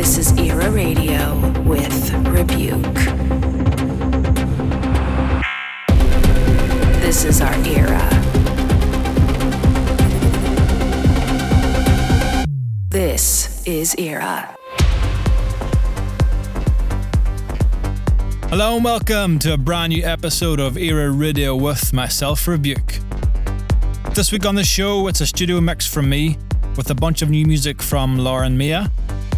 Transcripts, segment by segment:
This is Era Radio with Rebuke. This is our era. This is Era. Hello and welcome to a brand new episode of Era Radio with myself, Rebuke. This week on the show, it's a studio mix from me with a bunch of new music from Lauren Mia,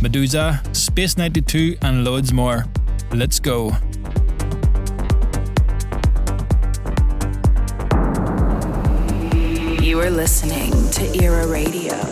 Meduza, Space 92, and loads more. Let's go. You are listening to Era Radio.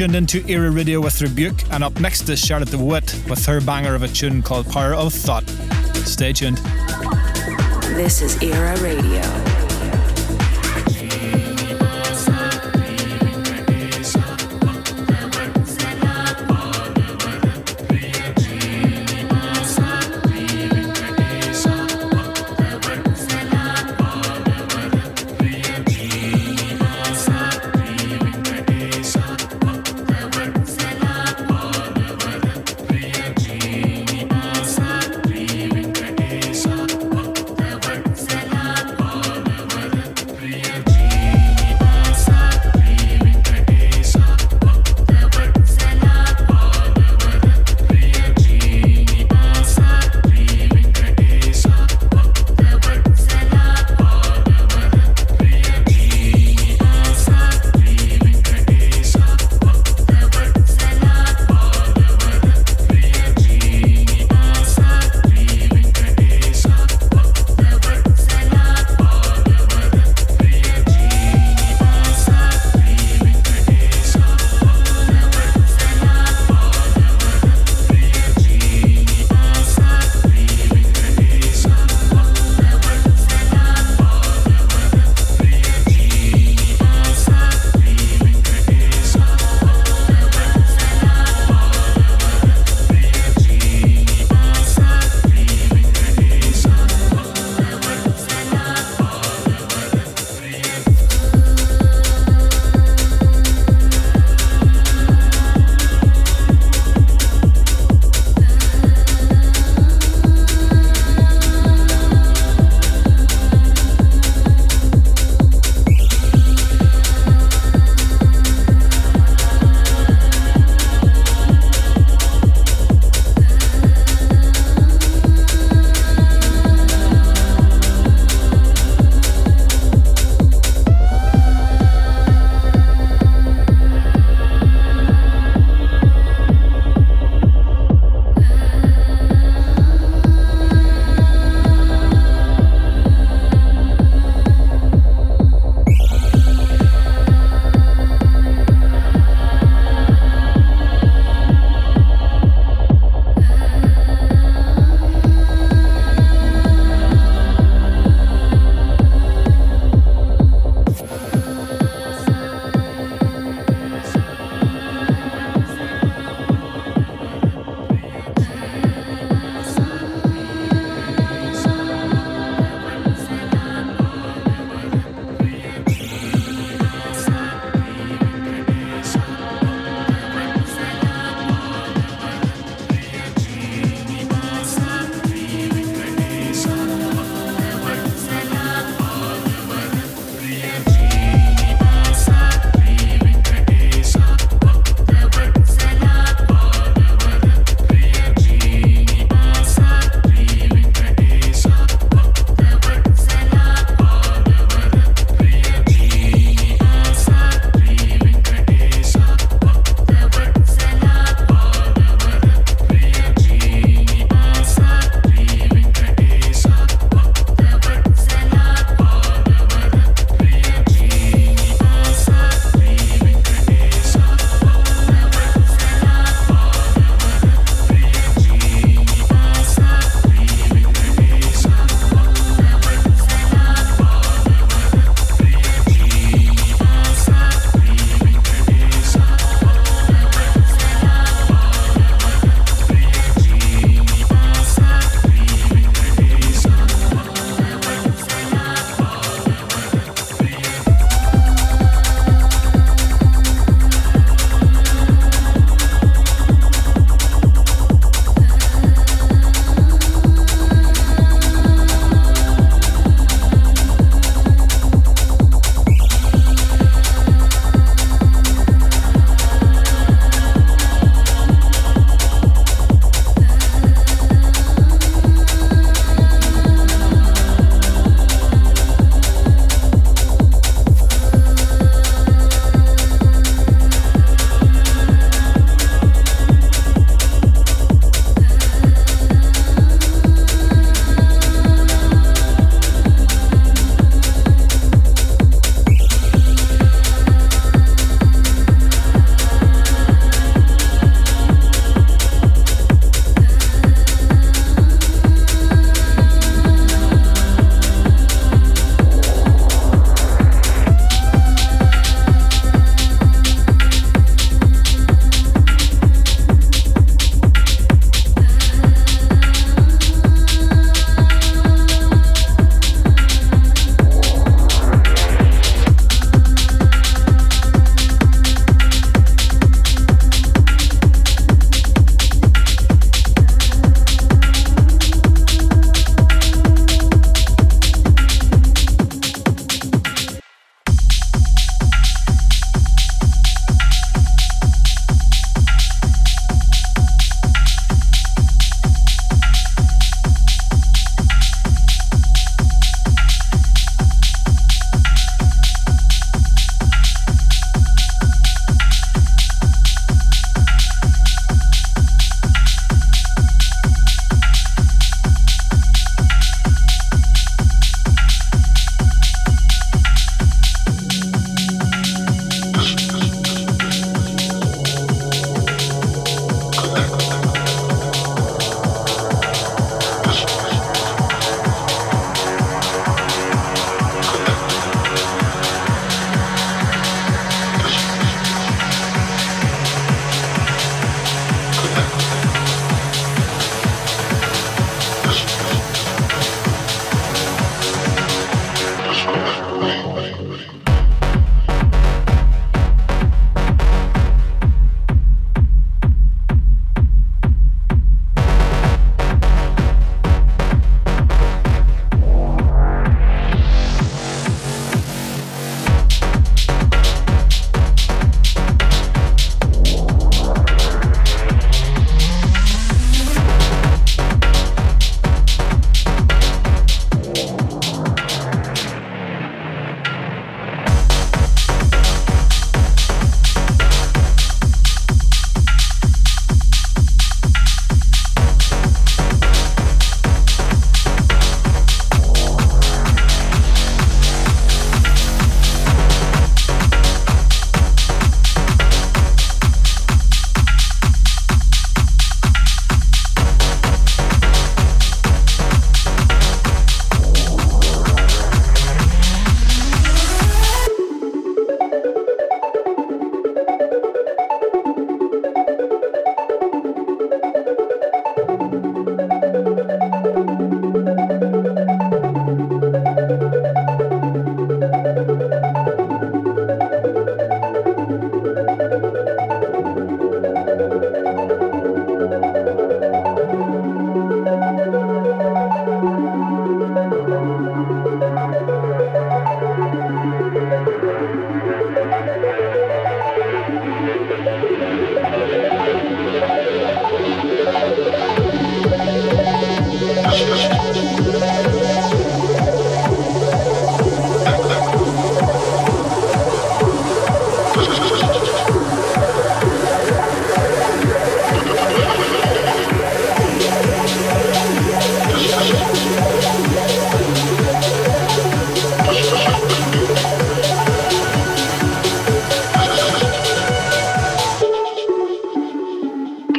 Tuned into Era Radio with Rebuke, and up next is Charlotte de Witte with her banger of a tune called Power of Thought. Stay tuned. This is Era Radio.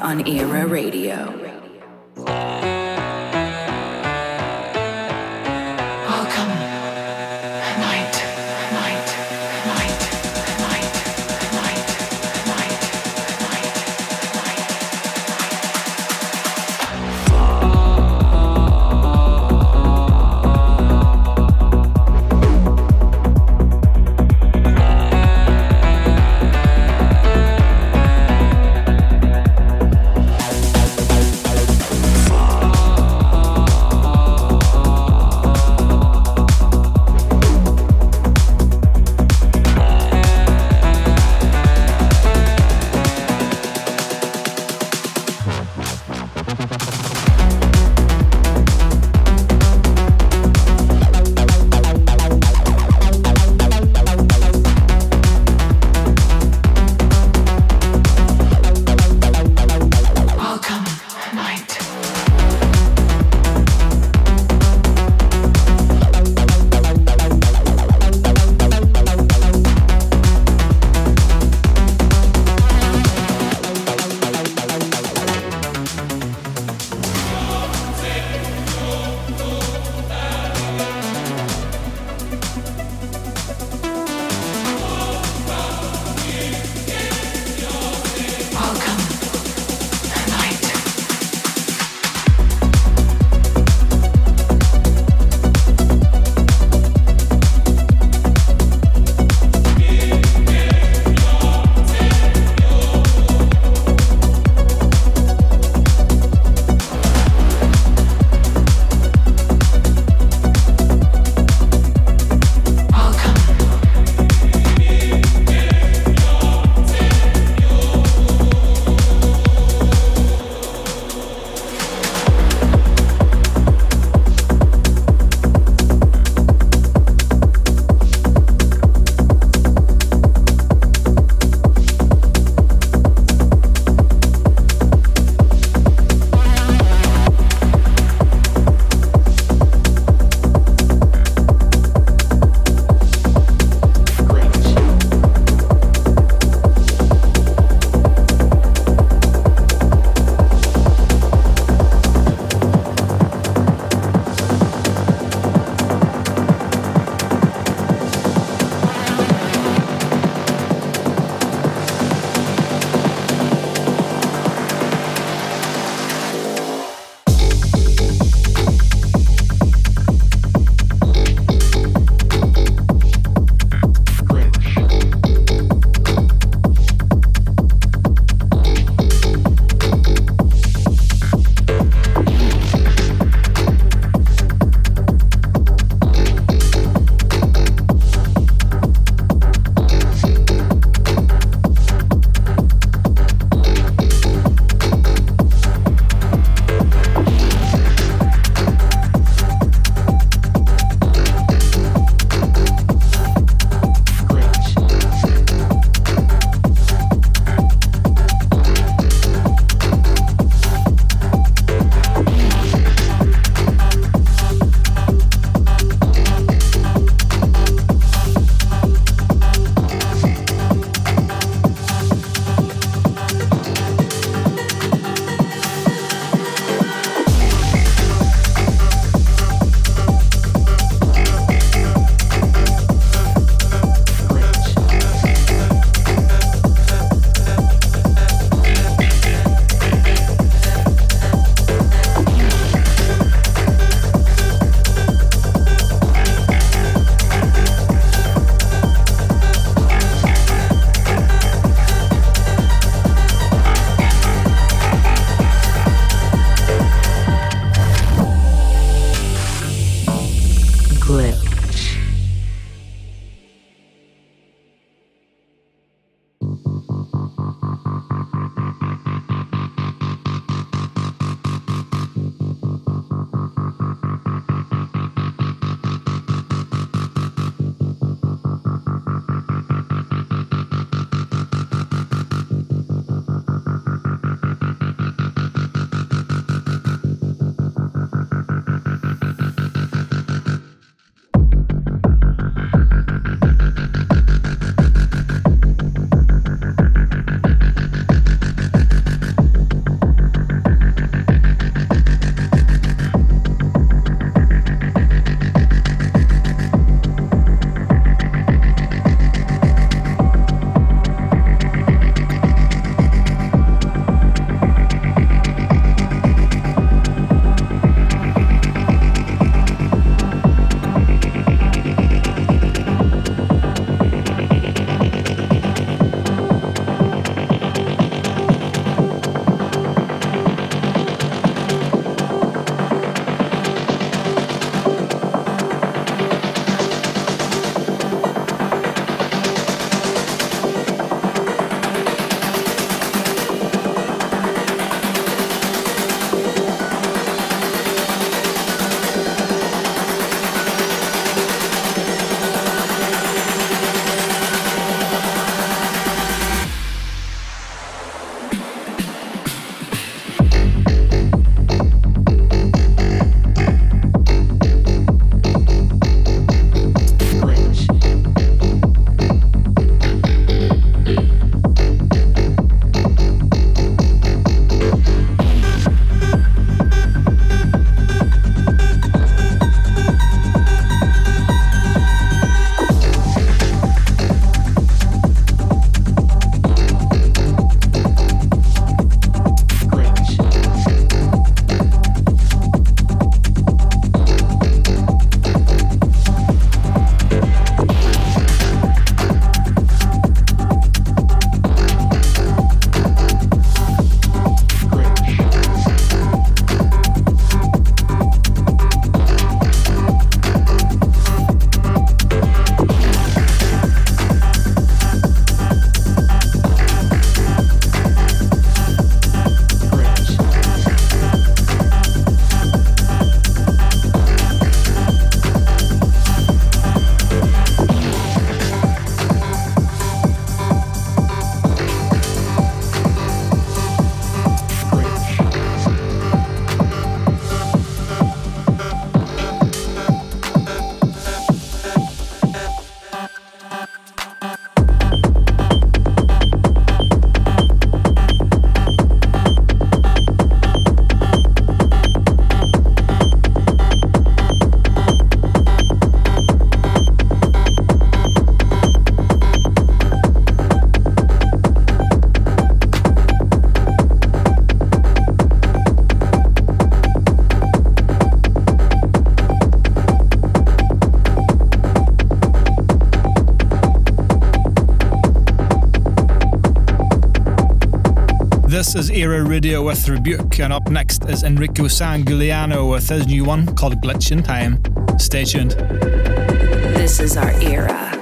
on Era Radio. This is Era Radio with Rebuke, and up next is Enrico Sangiuliano with his new one called Glitch in Time. Stay tuned. This is our era.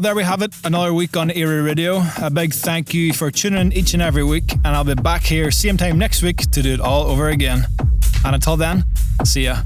Well, there we have it. Another week on Era Radio. A big thank you for tuning in each and every week. And I'll be back here same time next week to do it all over again. And until then, see ya.